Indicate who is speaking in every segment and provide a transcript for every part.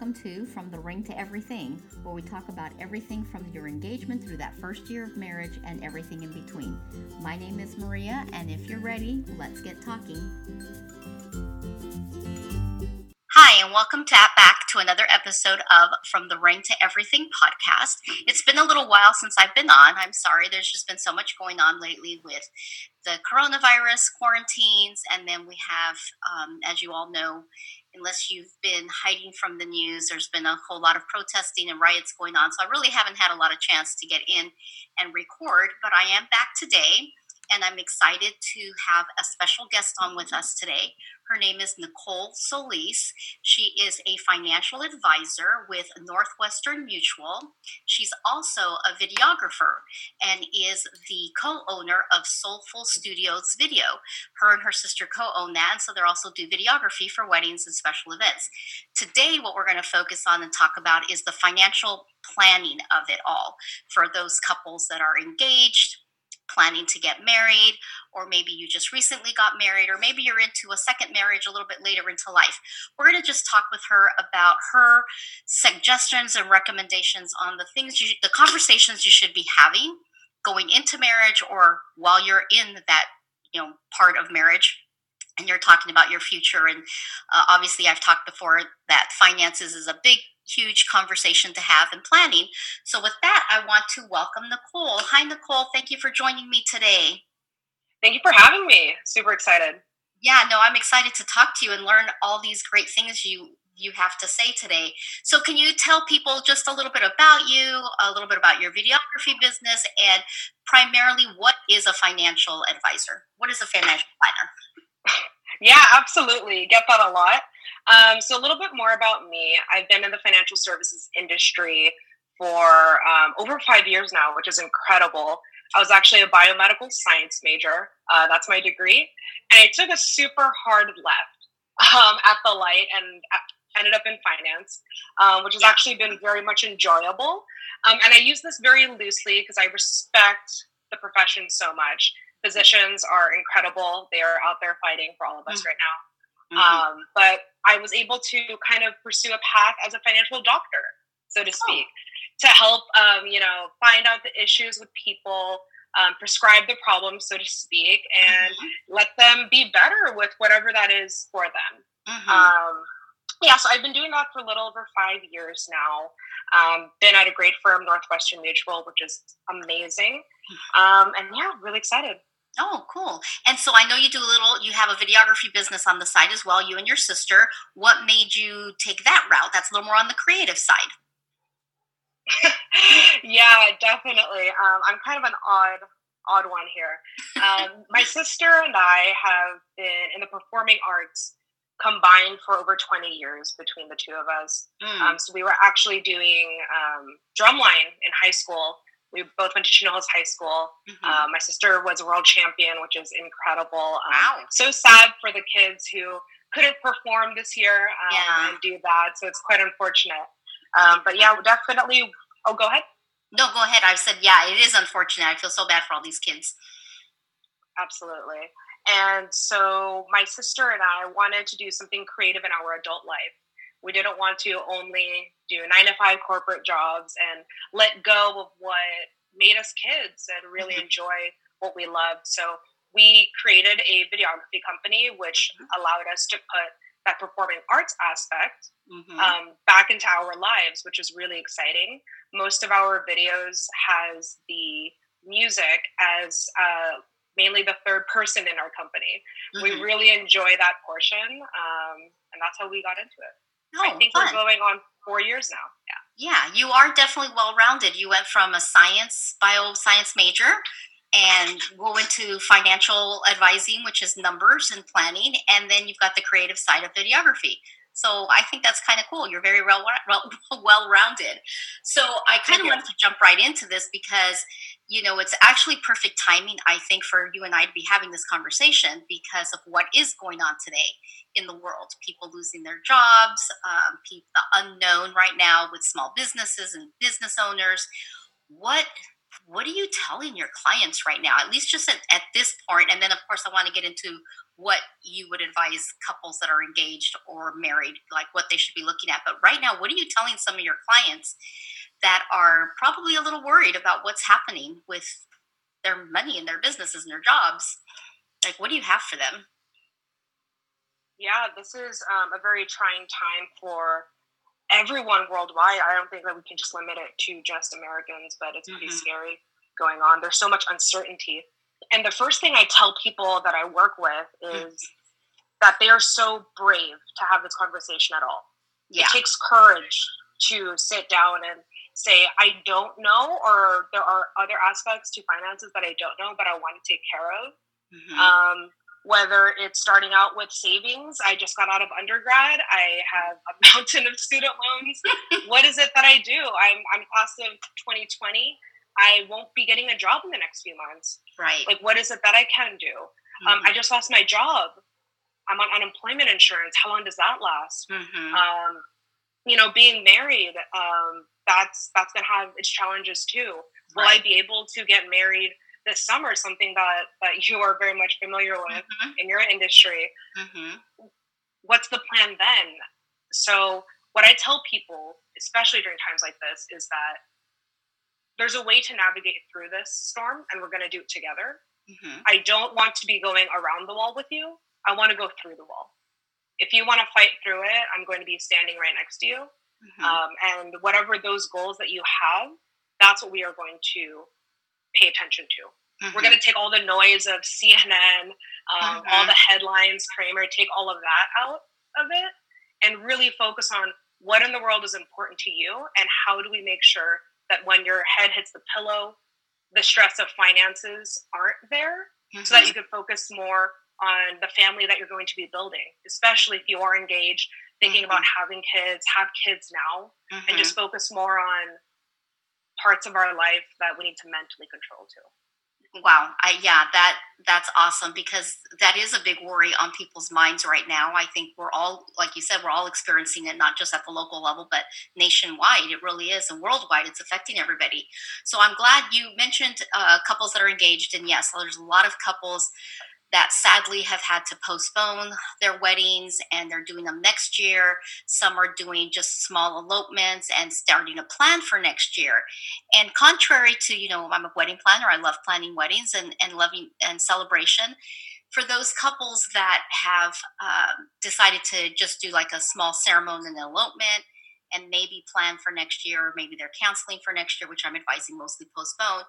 Speaker 1: welcome to From the Ring to Everything, where we talk about everything from your engagement through that first year of marriage and everything in between. My name is Maria, and if you're ready, let's get talking. Hi, and welcome to, back to another episode of From the Ring to Everything podcast. It's been a little while since I've been on. I'm sorry, there's just been so much going on lately with the coronavirus quarantines, and then we have, um, as you all know, unless you've been hiding from the news, there's been a whole lot of protesting and riots going on. So I really haven't had a lot of chance to get in and record, but I am back today and I'm excited to have a special guest on with us today. Her name is Nicole Solis. She is a financial advisor with Northwestern Mutual. She's also a videographer and is the co owner of Soulful Studios Video. Her and her sister co own that, and so they also do videography for weddings and special events. Today, what we're going to focus on and talk about is the financial planning of it all for those couples that are engaged planning to get married, or maybe you just recently got married, or maybe you're into a second marriage a little bit later into life. We're going to just talk with her about her suggestions and recommendations on the things you, the conversations you should be having going into marriage or while you're in that you know part of marriage and you're talking about your future and uh, obviously i've talked before that finances is a big huge conversation to have in planning. So, with that, I want to welcome Nicole. Hi, Nicole. Thank you for joining me today.
Speaker 2: Thank you for having me. Super excited.
Speaker 1: Yeah, no, I'm excited to talk to you and learn all these great things you you have to say today. So, can you tell people just a little bit about you, a little bit about your videography business, and primarily what is a financial advisor? What is a financial planner?
Speaker 2: Yeah, absolutely. Get that a lot. Um, so, a little bit more about me. I've been in the financial services industry for um, over five years now, which is incredible. I was actually a biomedical science major. Uh, that's my degree. And I took a super hard left um, at the light and ended up in finance, um, which has actually been very much enjoyable. Um, and I use this very loosely because I respect the profession so much. Physicians are incredible. They are out there fighting for all of us mm-hmm. right now. Mm-hmm. Um, but I was able to kind of pursue a path as a financial doctor, so to speak, oh. to help, um, you know, find out the issues with people, um, prescribe the problems, so to speak, and mm-hmm. let them be better with whatever that is for them. Mm-hmm. Um, yeah, so I've been doing that for a little over five years now. Um, been at a great firm, Northwestern Mutual, which is amazing. Mm-hmm. Um, and yeah, really excited.
Speaker 1: Oh, cool. And so I know you do a little, you have a videography business on the side as well, you and your sister. What made you take that route? That's a little more on the creative side.
Speaker 2: yeah, definitely. Um, I'm kind of an odd odd one here. Um, my sister and I have been in the performing arts combined for over 20 years between the two of us. Mm. Um, so we were actually doing um, drumline in high school we both went to Chino Hills High School. Mm-hmm. Uh, my sister was a world champion, which is incredible. Um, wow. So sad for the kids who couldn't perform this year um, yeah. and do that. So it's quite unfortunate. Um, but yeah, definitely. Oh, go ahead.
Speaker 1: No, go ahead. I said, yeah, it is unfortunate. I feel so bad for all these kids.
Speaker 2: Absolutely. And so my sister and I wanted to do something creative in our adult life. We didn't want to only do nine to five corporate jobs and let go of what made us kids and really mm-hmm. enjoy what we loved. So we created a videography company, which mm-hmm. allowed us to put that performing arts aspect mm-hmm. um, back into our lives, which is really exciting. Most of our videos has the music as uh, mainly the third person in our company. We mm-hmm. really enjoy that portion, um, and that's how we got into it. Oh, I think fun. we're going on four years now.
Speaker 1: Yeah. Yeah, you are definitely well rounded. You went from a science, bioscience major and go into financial advising, which is numbers and planning, and then you've got the creative side of videography. So I think that's kind of cool. You're very well well rounded. So I kind of wanted to jump right into this because you know it's actually perfect timing. I think for you and I to be having this conversation because of what is going on today in the world. People losing their jobs, um, people, the unknown right now with small businesses and business owners. What what are you telling your clients right now? At least just at, at this point, and then of course I want to get into what you would advise couples that are engaged or married, like what they should be looking at. But right now, what are you telling some of your clients that are probably a little worried about what's happening with their money and their businesses and their jobs? Like, what do you have for them?
Speaker 2: Yeah, this is um, a very trying time for everyone worldwide. I don't think that we can just limit it to just Americans, but it's pretty mm-hmm. scary going on. There's so much uncertainty. And the first thing I tell people that I work with hmm. is that they are so brave to have this conversation at all. Yeah. It takes courage to sit down and say, I don't know, or there are other aspects to finances that I don't know, but I want to take care of. Mm-hmm. Um, whether it's starting out with savings, I just got out of undergrad, I have a mountain of student loans. what is it that I do? I'm, I'm class of 2020. I won't be getting a job in the next few months.
Speaker 1: Right.
Speaker 2: Like, what is it that I can do? Um, mm-hmm. Um, I just lost my job. I'm on unemployment insurance. How long does that last? Mm-hmm. Um, you know, being married, um, that's that's gonna have its challenges too. Will right. I be able to get married this summer? Something that that you are very much familiar with mm-hmm. in your industry. Mm-hmm. What's the plan then? So, what I tell people, especially during times like this, is that there's a way to navigate through this storm and we're going to do it together. Mm-hmm. I don't want to be going around the wall with you. I want to go through the wall. If you want to fight through it, I'm going to be standing right next to you. Mm-hmm. Um, and whatever those goals that you have, that's what we are going to pay attention to. Mm-hmm. We're going to take all the noise of CNN, um, all the headlines, Cramer, take all of that out of it and really focus on what in the world is important to you and how do we make sure that when your head hits the pillow, the stress of finances aren't there mm-hmm. so that you can focus more on the family that you're going to be building, especially if you are engaged, thinking mm-hmm. about having kids, have kids now, mm-hmm. and just focus more on parts of our life that we need to mentally control too.
Speaker 1: Wow. I, yeah, that that's awesome because that is a big worry on people's minds right now. I think we're all, like you said, we're all experiencing it, not just at the local level, but nationwide. It really is, and worldwide, it's affecting everybody. So I'm glad you mentioned uh, couples that are engaged, and yes, there's a lot of couples that sadly have had to postpone their weddings and they're doing them next year. Some are doing just small elopements and starting to plan for next year. And contrary to, you know, I'm a wedding planner, I love planning weddings and, and loving and celebration. For those couples that have um, decided to just do like a small ceremony and elopement and maybe plan for next year, or maybe they're canceling for next year, which I'm advising mostly postpone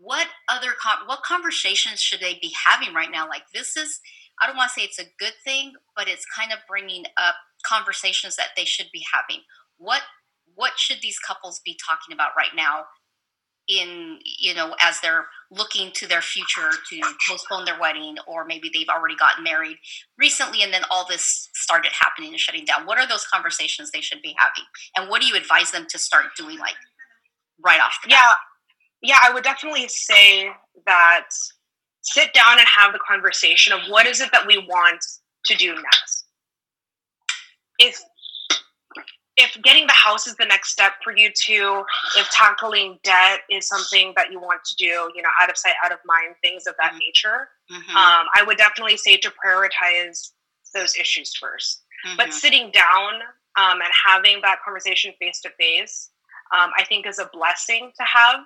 Speaker 1: what other what conversations should they be having right now? Like this is i don't want to say it's a good thing but it's kind of bringing up conversations that they should be having. What what should these couples be talking about right now in you know as they're looking to their future to postpone their wedding or maybe they've already gotten married recently and then all this started happening and shutting down? What are those conversations they should be having? And what do you advise them to start doing like right off
Speaker 2: the bat? yeah yeah, I would definitely say that sit down and have the conversation of what is it that we want to do next. If if getting the house is the next step for you too, if tackling debt is something that you want to do, you know, out of sight, out of mind, things of that mm-hmm. nature, mm-hmm. Um, I would definitely say to prioritize those issues 1st mm-hmm. But sitting down um, and having that conversation face to face, I think is a blessing to have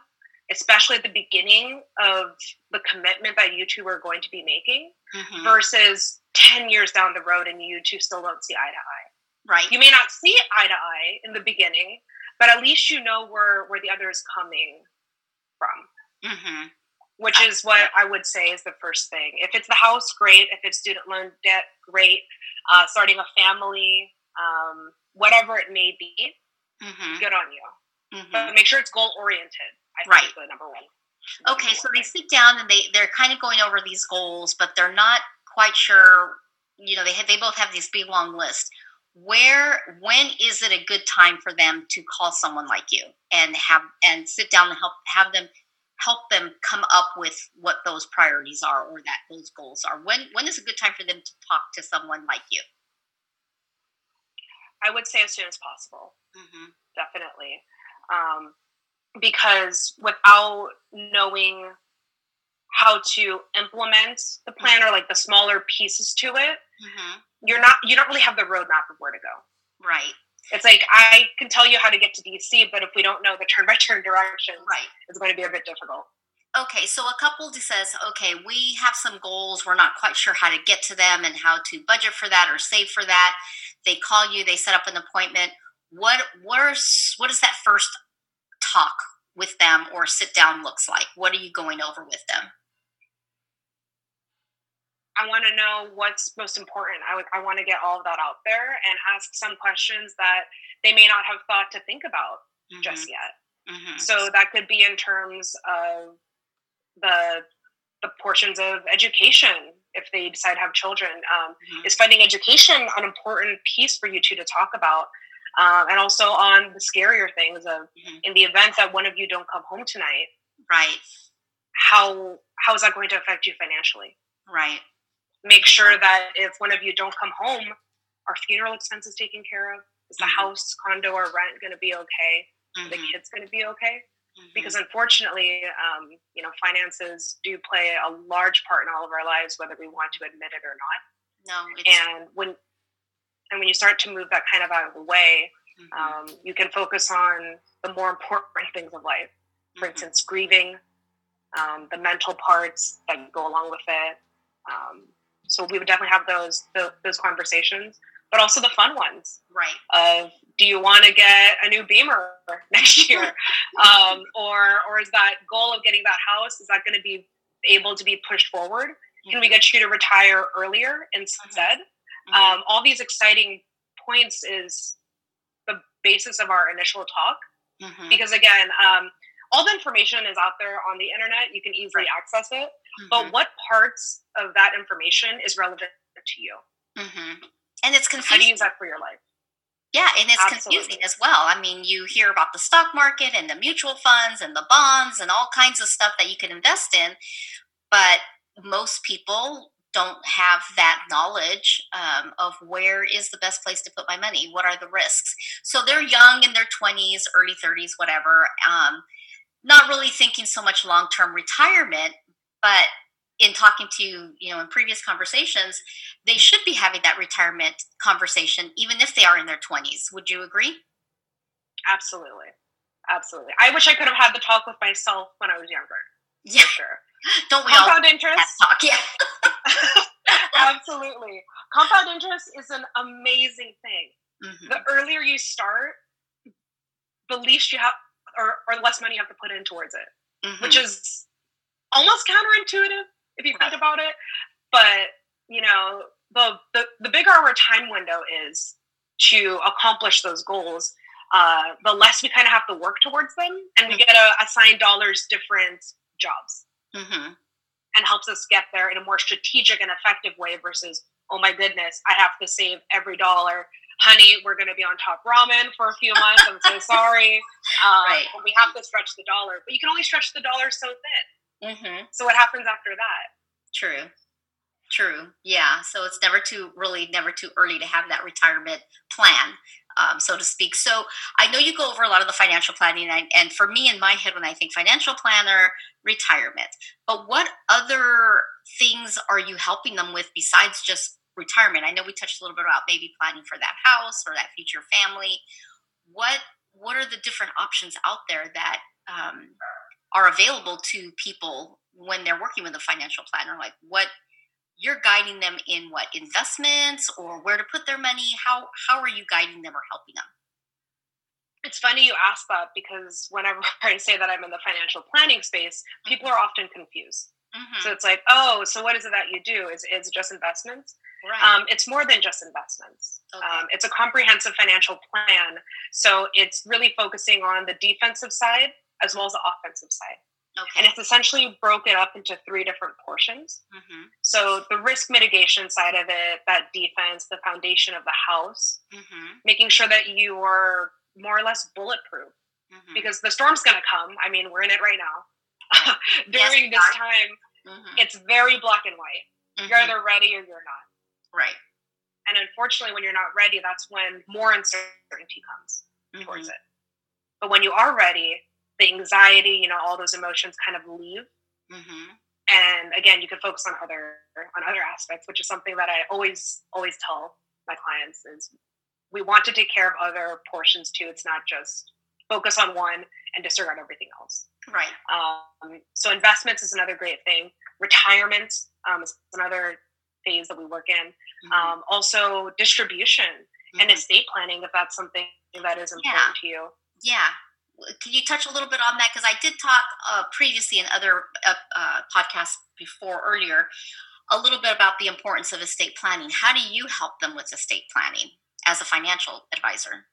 Speaker 2: especially at the beginning of the commitment that you two are going to be making mm-hmm. versus 10 years down the road and you two still don't see eye to eye.
Speaker 1: Right.
Speaker 2: You may not see eye to eye in the beginning, but at least you know where, where the other is coming from. Mm-hmm. Which is what I would say is the first thing. If it's the house, great. If it's student loan debt, great. Uh, starting a family, um, whatever it may be, mm-hmm. good on you. Mm-hmm. But make sure it's goal oriented. I right. the number one.
Speaker 1: Okay, so they sit down and they they're kind of going over these goals, but they're not quite sure. You know, they have, they both have these big long lists. Where when is it a good time for them to call someone like you and have and sit down and help have them help them come up with what those priorities are or that those goals are? When when is a good time for them to talk to someone like you?
Speaker 2: I would say as soon as possible. Mm-hmm. Definitely. Um, because without knowing how to implement the plan or like the smaller pieces to it,
Speaker 1: hmm
Speaker 2: you're not you don't really have the roadmap of where to go.
Speaker 1: Right.
Speaker 2: It's like I can tell you how to get to DC, but if we don't know the turn by turn directions,
Speaker 1: Right.
Speaker 2: it's going to be a bit difficult.
Speaker 1: Okay, so a couple says, okay, we have some goals. We're not quite sure how to get to them and how to budget for that or save for that. They call you, they set up an appointment. What where's what does that first talk with them or sit down looks like? What are you going over with them?
Speaker 2: I want to know what's most important. I I want to get all of that out there and ask some questions that they may not have thought to think about just yet.
Speaker 1: hmm
Speaker 2: So that could be in terms of the the portions of education if they decide to have children. Um,
Speaker 1: Mhm.
Speaker 2: Is funding education an important piece for you two to talk about? Um, and also on the scarier things of
Speaker 1: Mhm.
Speaker 2: in the event that one of you don't come home tonight,
Speaker 1: Right,
Speaker 2: how how is that going to affect you financially?
Speaker 1: right.
Speaker 2: Make sure that if one of you don't come home, are funeral expenses taken care of? Is the
Speaker 1: Mhm.
Speaker 2: house, condo, or rent going to be okay? Are the kids going to be okay? because unfortunately um, you know finances do play a large part in all of our lives whether we want to admit it or not
Speaker 1: no, it's,
Speaker 2: and when and when you start to move that kind of out of the way
Speaker 1: mhm,
Speaker 2: um, you can focus on the more important things of life. For
Speaker 1: mhm.
Speaker 2: instance grieving um, the mental parts that go along with it. Um, so we would definitely have those those, those conversations but also the fun ones
Speaker 1: right.
Speaker 2: of do you want to get a new beamer next year? Um, or or is that goal of getting that house is that going to be able to be pushed forward? Can we get you to retire earlier instead
Speaker 1: Mhm,
Speaker 2: um, all these exciting points is the basis of our initial talk
Speaker 1: mhm,
Speaker 2: because again um, all the information is out there on the internet you can easily access it but
Speaker 1: mhm,
Speaker 2: what parts of that information is relevant to you
Speaker 1: mhm. and it's
Speaker 2: how do
Speaker 1: confusing.
Speaker 2: you use that for your life
Speaker 1: Yeah, and it's
Speaker 2: Absolutely.
Speaker 1: confusing as well. I mean, you hear about the stock market and the mutual funds and the bonds and all kinds of stuff that you can invest in, but most people don't have that knowledge um, of where is the best place to put my money. What are the risks? So they're young in their twenties, early thirties, whatever. Um, not really thinking so much long term retirement, but in talking to you know in previous conversations they should be having that retirement conversation even if they are in their 20s would you agree?
Speaker 2: Absolutely. Absolutely. I wish i could have had the talk with myself when i was younger
Speaker 1: yeah.
Speaker 2: for sure.
Speaker 1: Don't we
Speaker 2: compound
Speaker 1: have
Speaker 2: interest
Speaker 1: talk? Yeah
Speaker 2: absolutely compound interest is an amazing thing
Speaker 1: Mhm.
Speaker 2: the earlier you start the least you have or, or the less money you have to put in towards it
Speaker 1: Mhm.
Speaker 2: which is almost counterintuitive if you think about it but you know the, the the bigger our time window is to accomplish those goals uh, the less we kind of have to work towards them and we
Speaker 1: Mhm.
Speaker 2: get to assign dollars different jobs
Speaker 1: Mhm.
Speaker 2: And helps us get there in a more strategic and effective way versus oh my goodness i have to save every dollar. Honey we're going to be on top ramen for a few months. I'm so sorry. Um,
Speaker 1: Right.
Speaker 2: we have to stretch the dollar but you can only stretch the dollar so thin.
Speaker 1: Mhm.
Speaker 2: so what happens after that?
Speaker 1: True. True. Yeah. So it's never too really never too early to have that retirement plan um, so to speak. So i know you go over a lot of the financial planning and, and for me in my head when i think financial planner retirement. But what other things are you helping them with besides just retirement? I know we touched a little bit about maybe planning for that house or that future family. What what are the different options out there that um, are available to people when they're working with a financial planner? Like what you're guiding them in what investments or where to put their money how how are you guiding them or helping them
Speaker 2: it's funny you ask that because whenever i say that i'm in the financial planning space people are often confused
Speaker 1: Mhm.
Speaker 2: so it's like oh so what is it that you do is, is it just investments
Speaker 1: right
Speaker 2: Um, it's more than just investments.
Speaker 1: Okay.
Speaker 2: Um, it's a comprehensive financial plan. So it's really focusing on the defensive side as well as the offensive side. And it's essentially broken up into three different portions.
Speaker 1: hmm
Speaker 2: So the risk mitigation side of it, that defense, the foundation of the house,
Speaker 1: hmm
Speaker 2: making sure that you are more or less bulletproof
Speaker 1: hmm
Speaker 2: because the storm's going to come. I mean, we're in it right now. During
Speaker 1: we
Speaker 2: this time,
Speaker 1: hmm
Speaker 2: it's very black and white. You're either ready or you're not.
Speaker 1: right
Speaker 2: And unfortunately, when you're not ready, that's when more uncertainty comes towards it. But when you are ready, the anxiety, you know, all those emotions kind of leave.
Speaker 1: Mhm.
Speaker 2: and again, you can focus on other on other aspects, which is something that I always always tell my clients is we want to take care of other portions too. It's not just focus on one and disregard everything else.
Speaker 1: Right.
Speaker 2: Um, so investments is another great thing. Retirement um, is another phase that we work in. Mm-hmm. Um, also distribution mm-hmm. and estate planning, if that's something that is important
Speaker 1: yeah.
Speaker 2: to you.
Speaker 1: Yeah. Can you touch a little bit on that? Because I did talk uh, previously in other uh, uh, podcasts before earlier a little bit about the importance of estate planning. How do you help them with estate planning as a financial advisor?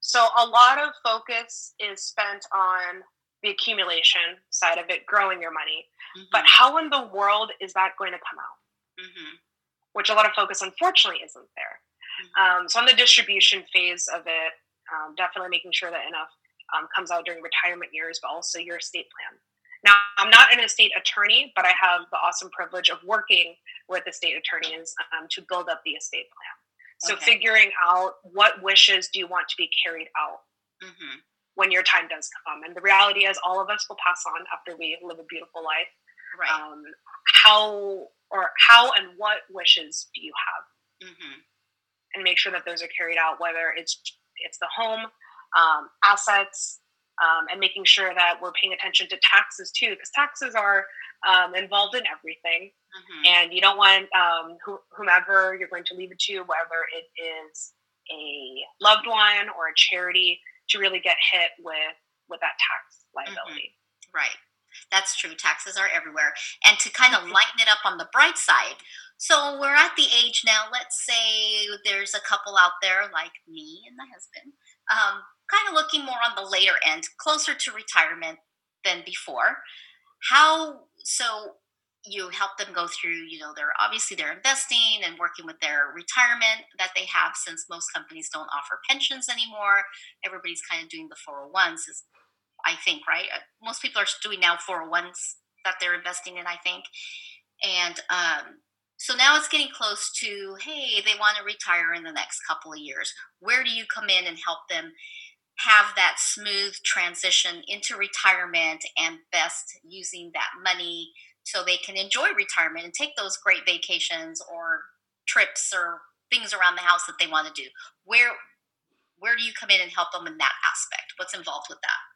Speaker 2: So a lot of focus is spent on the accumulation side of it, growing your money. Mm-hmm. But how in the world is that going to come out? Mm-hmm. Which a lot of focus, unfortunately, isn't there. Mm-hmm. Um, so on the distribution phase of it, um, definitely making sure that enough um, comes out during retirement years, but also your estate plan. Now, I'm not an estate attorney, but I have the awesome privilege of working with estate attorneys um, to build up the estate plan. So okay. figuring out what wishes do you want to be carried out mm-hmm. when your time does come. And the reality is, all of us will pass on after we live a beautiful life.
Speaker 1: Right. Um,
Speaker 2: how or how and what wishes do you have? Mm-hmm. And make sure that those are carried out. Whether it's it's the home, um, assets, um, and making sure that we're paying attention to taxes too, because taxes are um, involved in everything. Mm-hmm. And you don't want um, whomever you're going to leave it to, whether it is a loved one or a charity, to really get hit with with that tax liability.
Speaker 1: Mm-hmm. Right. That's true. Taxes are everywhere. And to kind of mm-hmm. lighten it up on the bright side, so we're at the age now, let's say there's a couple out there like me and my husband, um, kind of looking more on the later end, closer to retirement than before. How so you help them go through, you know, they're obviously they're investing and working with their retirement that they have since most companies don't offer pensions anymore. Everybody's kind of doing the 401s is I think, right? Uh, most people are doing now 401s that they're investing in, I think. And um, so now it's getting close to, hey, they want to retire in the next couple of years. Where do you come in and help them have that smooth transition into retirement and best using that money so they can enjoy retirement and take those great vacations or trips or things around the house that they want to do? Where where do you come in and help them in that aspect? What's involved with that?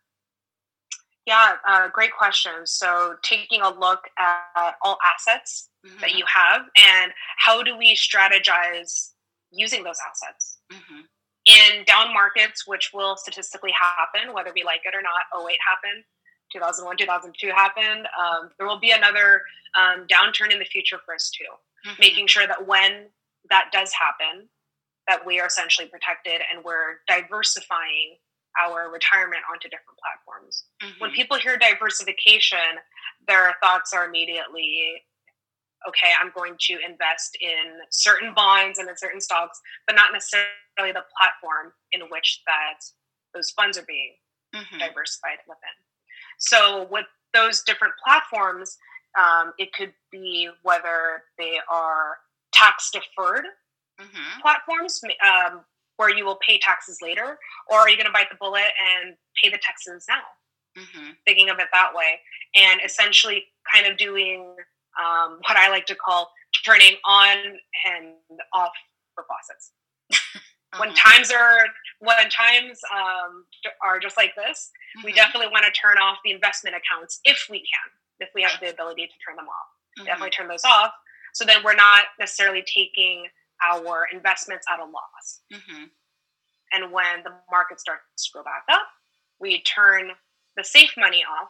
Speaker 2: Yeah, uh, great question. So, taking a look at all assets mm-hmm. that you have and how do we strategize using those assets? Mm-hmm. In down markets, which will statistically happen, whether we like it or not, 08 happened, 2001, 2002 happened. Um, there will be another um, downturn in the future for us too. Mm-hmm. Making sure that when that does happen, that we are essentially protected and we're diversifying our retirement onto different platforms. Mm-hmm. When people hear diversification, their thoughts are immediately, okay, I'm going to invest in certain bonds and in certain stocks, but not necessarily the platform in which that those funds are being mm-hmm. diversified within. So with those different platforms, um, it could be whether they are tax deferred mm-hmm. platforms, um, where you will pay taxes later, or are you going to bite the bullet and pay the taxes now? Mm-hmm. Thinking of it that way, and essentially kind of doing um, what I like to call turning on and off for faucets. uh-huh. When times are when times um, are just like this, mm-hmm. we definitely want to turn off the investment accounts if we can, if we have the ability to turn them off. Mm-hmm. Definitely turn those off, so then we're not necessarily taking our investments at a loss. Mm-hmm. And when the market starts to go back up, we turn the safe money off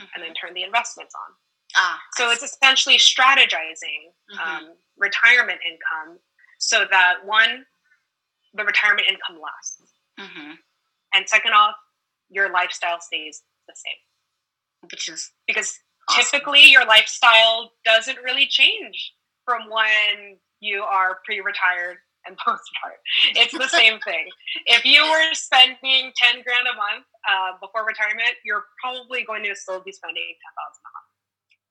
Speaker 2: mm-hmm. and then mm-hmm. turn the investments on. Ah, so it's essentially strategizing mm-hmm. um, retirement income so that one, the retirement income lasts. Mm-hmm. And second off, your lifestyle stays the same.
Speaker 1: Which is
Speaker 2: because awesome. typically your lifestyle doesn't really change from when you are pre-retired and post-retired. It's the same thing. If you were spending ten grand a month uh, before retirement, you're probably going to still be spending ten thousand a month.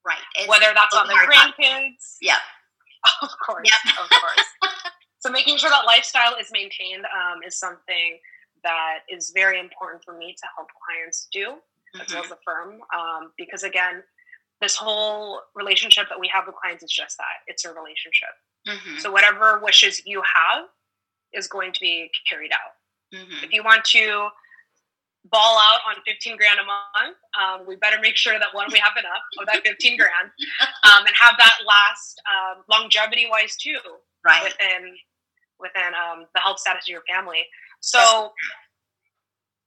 Speaker 1: Right.
Speaker 2: It's Whether that's on the grandkids.
Speaker 1: Yeah.
Speaker 2: Of course. Yep. Of course. so making sure that lifestyle is maintained um, is something that is very important for me to help clients do. mm-hmm. as well as the firm. Um, because again, this whole relationship that we have with clients is just that it's a relationship. Mm-hmm. So whatever wishes you have is going to be carried out. Mm-hmm. If you want to ball out on 15 grand a month, um, we better make sure that one, we have enough of that 15 grand um, and have that last um, longevity wise too,
Speaker 1: right.
Speaker 2: within, within um, the health status of your family. So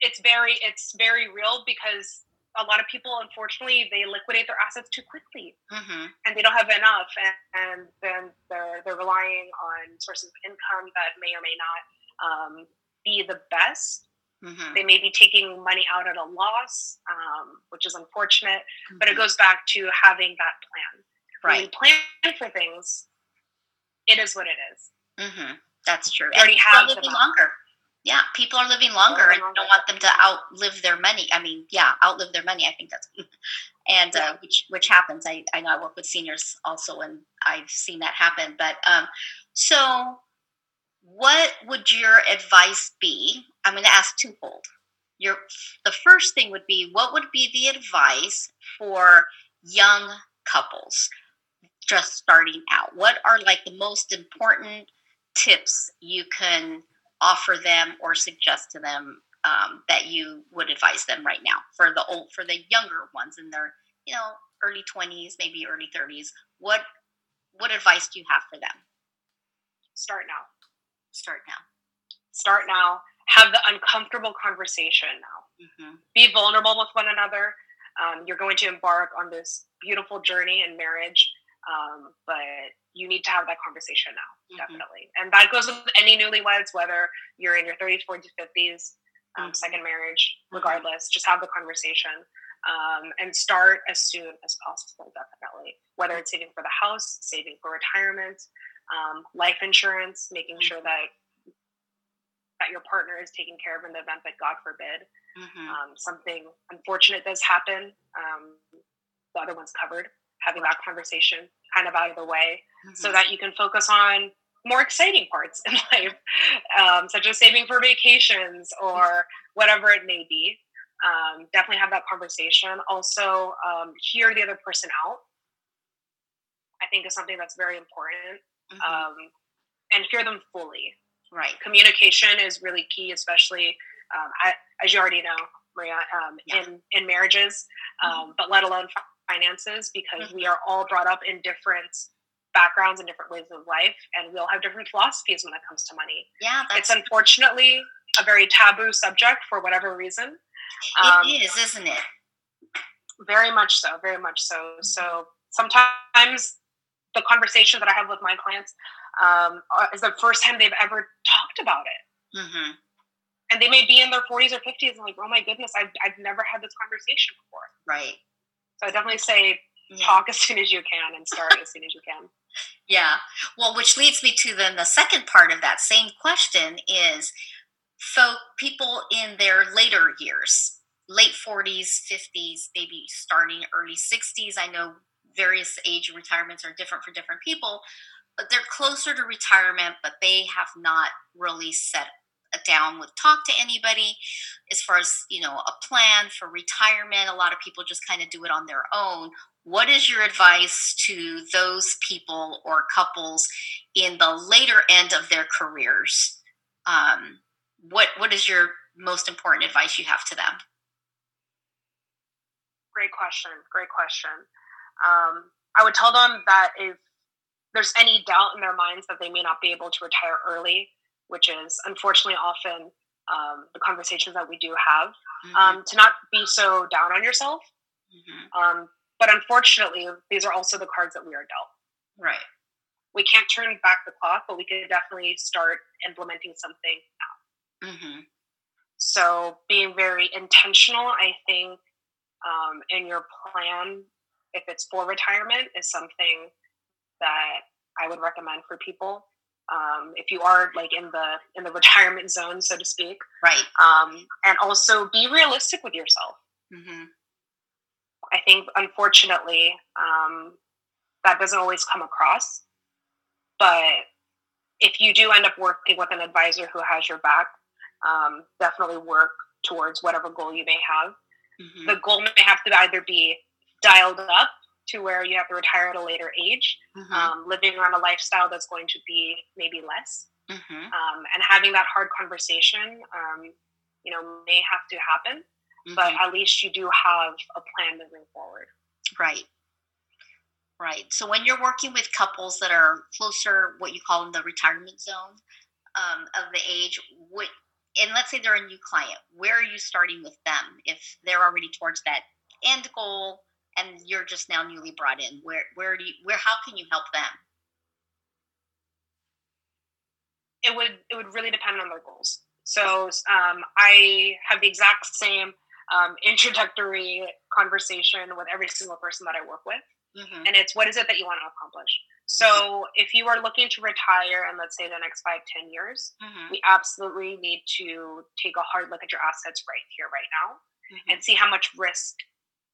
Speaker 2: it's very, it's very real because a lot of people, unfortunately, they liquidate their assets too quickly, mm-hmm. and they don't have enough, and, and, then they're they're relying on sources of income that may or may not um, be the best. Mm-hmm. They may be taking money out at a loss, um, which is unfortunate. Mm-hmm. But it mm-hmm. goes back to having that plan.
Speaker 1: Right. When
Speaker 2: you plan for things, it is what it is.
Speaker 1: Mm-hmm. That's true.
Speaker 2: You already have
Speaker 1: living longer. Yeah, people are living longer, and you don't want them to outlive their money. I mean, yeah, outlive their money. I think that's, and uh, which which happens. I I know I work with seniors also, and I've seen that happen. But um, so what would your advice be? I'm going to ask twofold. Your the first thing would be what would be the advice for young couples just starting out? What are like the most important tips you can offer them or suggest to them um, that you would advise them right now for the old for the younger ones in their you know early 20s maybe early 30s what what advice do you have for them?
Speaker 2: Start now.
Speaker 1: Start now.
Speaker 2: Start now. Have the uncomfortable conversation now. Mm-hmm. be vulnerable with one another. Um, you're going to embark on this beautiful journey in marriage um, but you need to have that conversation now, mm-hmm. definitely. And that goes with any newlyweds, whether you're in your 30s, 40s, 50s, um, mm-hmm. second marriage, mm-hmm. regardless, just have the conversation. Um, and start as soon as possible, definitely. Whether it's saving for the house, saving for retirement, um, life insurance, making sure mm-hmm. that that your partner is taken care of in the event that God forbid mm-hmm. um, something unfortunate does happen. Um, the other one's covered having that conversation kind of out of the way mm-hmm. so that you can focus on more exciting parts in life, um, such as saving for vacations or whatever it may be. Um, definitely have that conversation. Also, um, hear the other person out. I think is something that's very important, mm-hmm. Um, and hear them fully.
Speaker 1: Right.
Speaker 2: Communication is really key, especially um, as you already know, Maria, um, yeah. in in marriages, mm-hmm. but let alone finances because mm-hmm. we are all brought up in different backgrounds and different ways of life and we all have different philosophies when it comes to money.
Speaker 1: Yeah
Speaker 2: it's unfortunately a very taboo subject for whatever reason.
Speaker 1: Um, it is isn't it?
Speaker 2: very much so very much so. Mm-hmm. so sometimes the conversation that i have with my clients um, is the first time they've ever talked about it. Mm-hmm. and they may be in their 40s or 50s and like oh my goodness I've, I've never had this conversation before.
Speaker 1: Right
Speaker 2: so I definitely say yeah. talk as soon as you can and start as soon as you can.
Speaker 1: Yeah. Well, which leads me to then the second part of that same question is folk people in their later years, late 40s, 50s, maybe starting early 60s. I know various age retirements are different for different people, but they're closer to retirement, but they have not really set down with talk to anybody. As far as you know a plan for retirement a lot of people just kind of do it on their own. What is your advice to those people or couples in the later end of their careers? Um, what what is your most important advice you have to them?
Speaker 2: Great question great question. Um, i would tell them that if there's any doubt in their minds that they may not be able to retire early which is unfortunately often um, the conversations that we do have. Mm-hmm. Um, to not be so down on yourself. Mm-hmm. Um, but unfortunately, these are also the cards that we are dealt.
Speaker 1: Right.
Speaker 2: We can't turn back the clock, but we can definitely start implementing something now. Mm-hmm. So being very intentional, I think, um, in your plan, if it's for retirement, is something that I would recommend for people um, if you are like in the in the retirement zone, so to speak.
Speaker 1: Right.
Speaker 2: Um, and also be realistic with yourself. Mm-hmm. I think, unfortunately, um, that doesn't always come across. But if you do end up working with an advisor who has your back, um, definitely work towards whatever goal you may have. Mm-hmm. The goal may have to either be dialed up to where you have to retire at a later age, mm-hmm. um, living on a lifestyle that's going to be maybe less, mm-hmm. um, and having that hard conversation, um, you know, may have to happen. But mm-hmm. at least you do have a plan moving forward.
Speaker 1: Right. Right. So when you're working with couples that are closer, what you call in the retirement zone um, of the age, what, and let's say they're a new client, where are you starting with them if they're already towards that end goal and you're just now newly brought in? Where where do you where how can you help them?
Speaker 2: It would it would really depend on their goals. So um, I have the exact same um, introductory conversation with every single person that I work with. Mm-hmm. And it's what is it that you want to accomplish? So mm-hmm. if you are looking to retire in let's say the next five, ten years, mm-hmm. we absolutely need to take a hard look at your assets right here, right now, mm-hmm. and see how much risk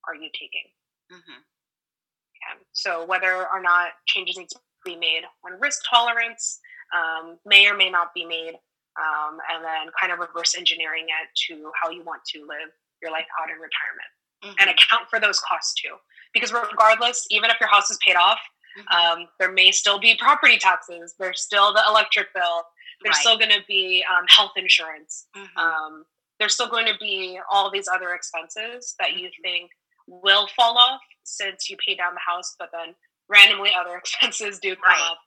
Speaker 2: are you taking. Mm-hmm. Okay. So whether or not changes need to be made on risk tolerance um, may or may not be made, um, and then kind of reverse engineering it to how you want to live your life out in retirement mm-hmm. and account for those costs too. Because regardless, even if your house is paid off, mm-hmm. um, there may still be property taxes. There's still the electric bill. There's right. still going to be um, health insurance. Mm-hmm. Um, there's still going to be all these other expenses that you mm-hmm. think will fall off since you pay down the house, but then randomly other expenses do come right. up.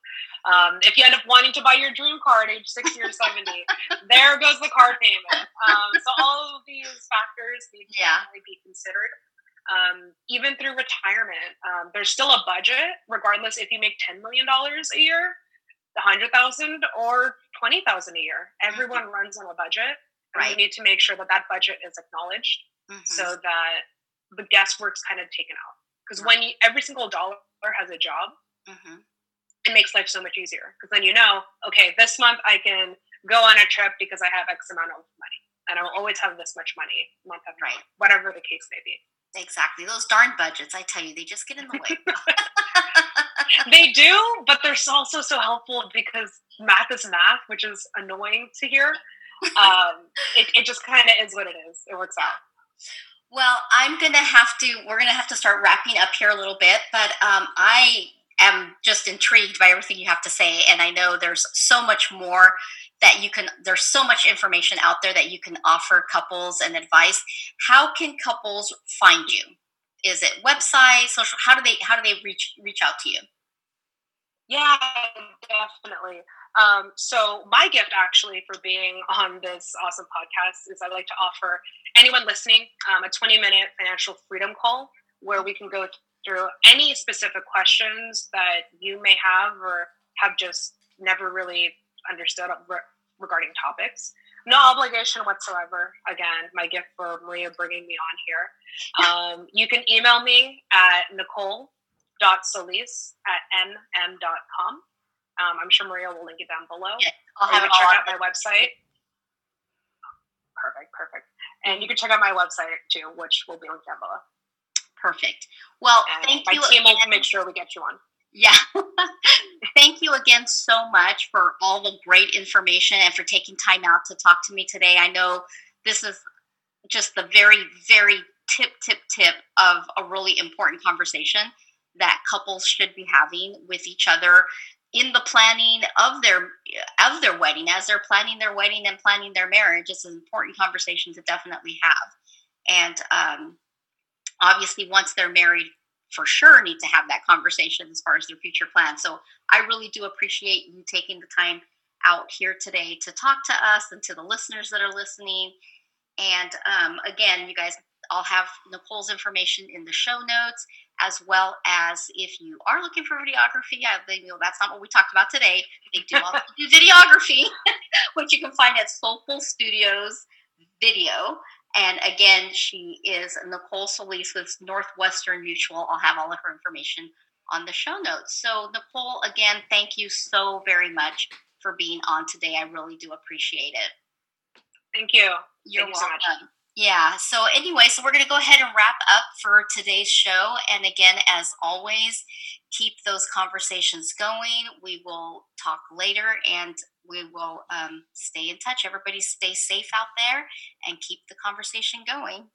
Speaker 2: Um, if you end up wanting to buy your dream car at age 60 or 70, there goes the car payment. Um, so all of these factors need to yeah. be considered. Um, even through retirement, um, there's still a budget, regardless if you make $10 million a year, the 100000 or 20000 a year. Everyone mm-hmm. runs on a budget. And right. you need to make sure that that budget is acknowledged mm-hmm. so that the guesswork's kind of taken out. Because when you, every single dollar has a job, mm-hmm it makes life so much easier because then you know, okay, this month I can go on a trip because I have X amount of money, and I'll always have this much money month after right. month, whatever the case may be.
Speaker 1: Exactly. Those darn budgets, I tell you, they just get in the way.
Speaker 2: they do, but they're also so helpful because math is math, which is annoying to hear. Um, it, it just kind of is what it is. It works out.
Speaker 1: Well, I'm going to have to, we're going to have to start wrapping up here a little bit, but um, I am just intrigued by everything you have to say. And I know there's so much more that you can, there's so much information out there that you can offer couples and advice. How can couples find you? Is it website, social? How do they, how do they reach, reach out to you?
Speaker 2: Yeah, definitely. Um, so my gift actually for being on this awesome podcast is I'd like to offer anyone listening um, a 20 minute financial freedom call where we can go through any specific questions that you may have or have just never really understood regarding topics. No obligation whatsoever. Again, my gift for Maria bringing me on here. Um, you can email me at nicole.solis at nm.com. Um, I'm sure Maria will link it down below.
Speaker 1: Yeah, I'll have
Speaker 2: you
Speaker 1: can
Speaker 2: check out my website. Perfect, perfect. And you can check out my website too, which will be linked down below.
Speaker 1: Perfect. Well, and thank
Speaker 2: my
Speaker 1: you.
Speaker 2: My team again. will make sure we get you on.
Speaker 1: Yeah. thank you again so much for all the great information and for taking time out to talk to me today. I know this is just the very, very tip, tip, tip of a really important conversation that couples should be having with each other in the planning of their of their wedding as they're planning their wedding and planning their marriage it's an important conversation to definitely have. And um, obviously once they're married for sure need to have that conversation as far as their future plans. So i really do appreciate you taking the time out here today to talk to us and to the listeners that are listening. And um, again you guys i'll have nicole's information in the show notes as well as if you are looking for videography I, you know that's not what we talked about today they do also do videography which you can find at soulful studios video and again, she is Nicole Solis with Northwestern Mutual. I'll have all of her information on the show notes. So, Nicole, again, thank you so very much for being on today. I really do appreciate it.
Speaker 2: Thank you.
Speaker 1: You're
Speaker 2: thank
Speaker 1: welcome.
Speaker 2: You so
Speaker 1: yeah. So, anyway, so we're going to go ahead and wrap up for today's show. And again, as always, keep those conversations going. We will talk later and we will um, stay in touch. Everybody stay safe out there and keep the conversation going.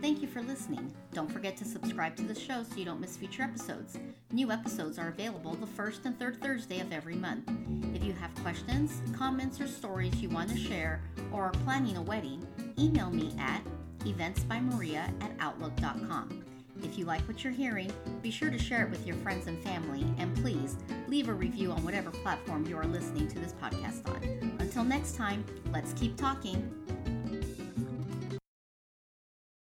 Speaker 1: Thank you for listening. Don't forget to subscribe to the show so you don't miss future episodes. New episodes are available the first and third Thursday of every month. If you have questions, comments, or stories you want to share, or are planning a wedding, email me at eventsbymaria at outlook.com. If you like what you're hearing, be sure to share it with your friends and family, and please leave a review on whatever platform you are listening to this podcast on. Until next time, let's keep talking.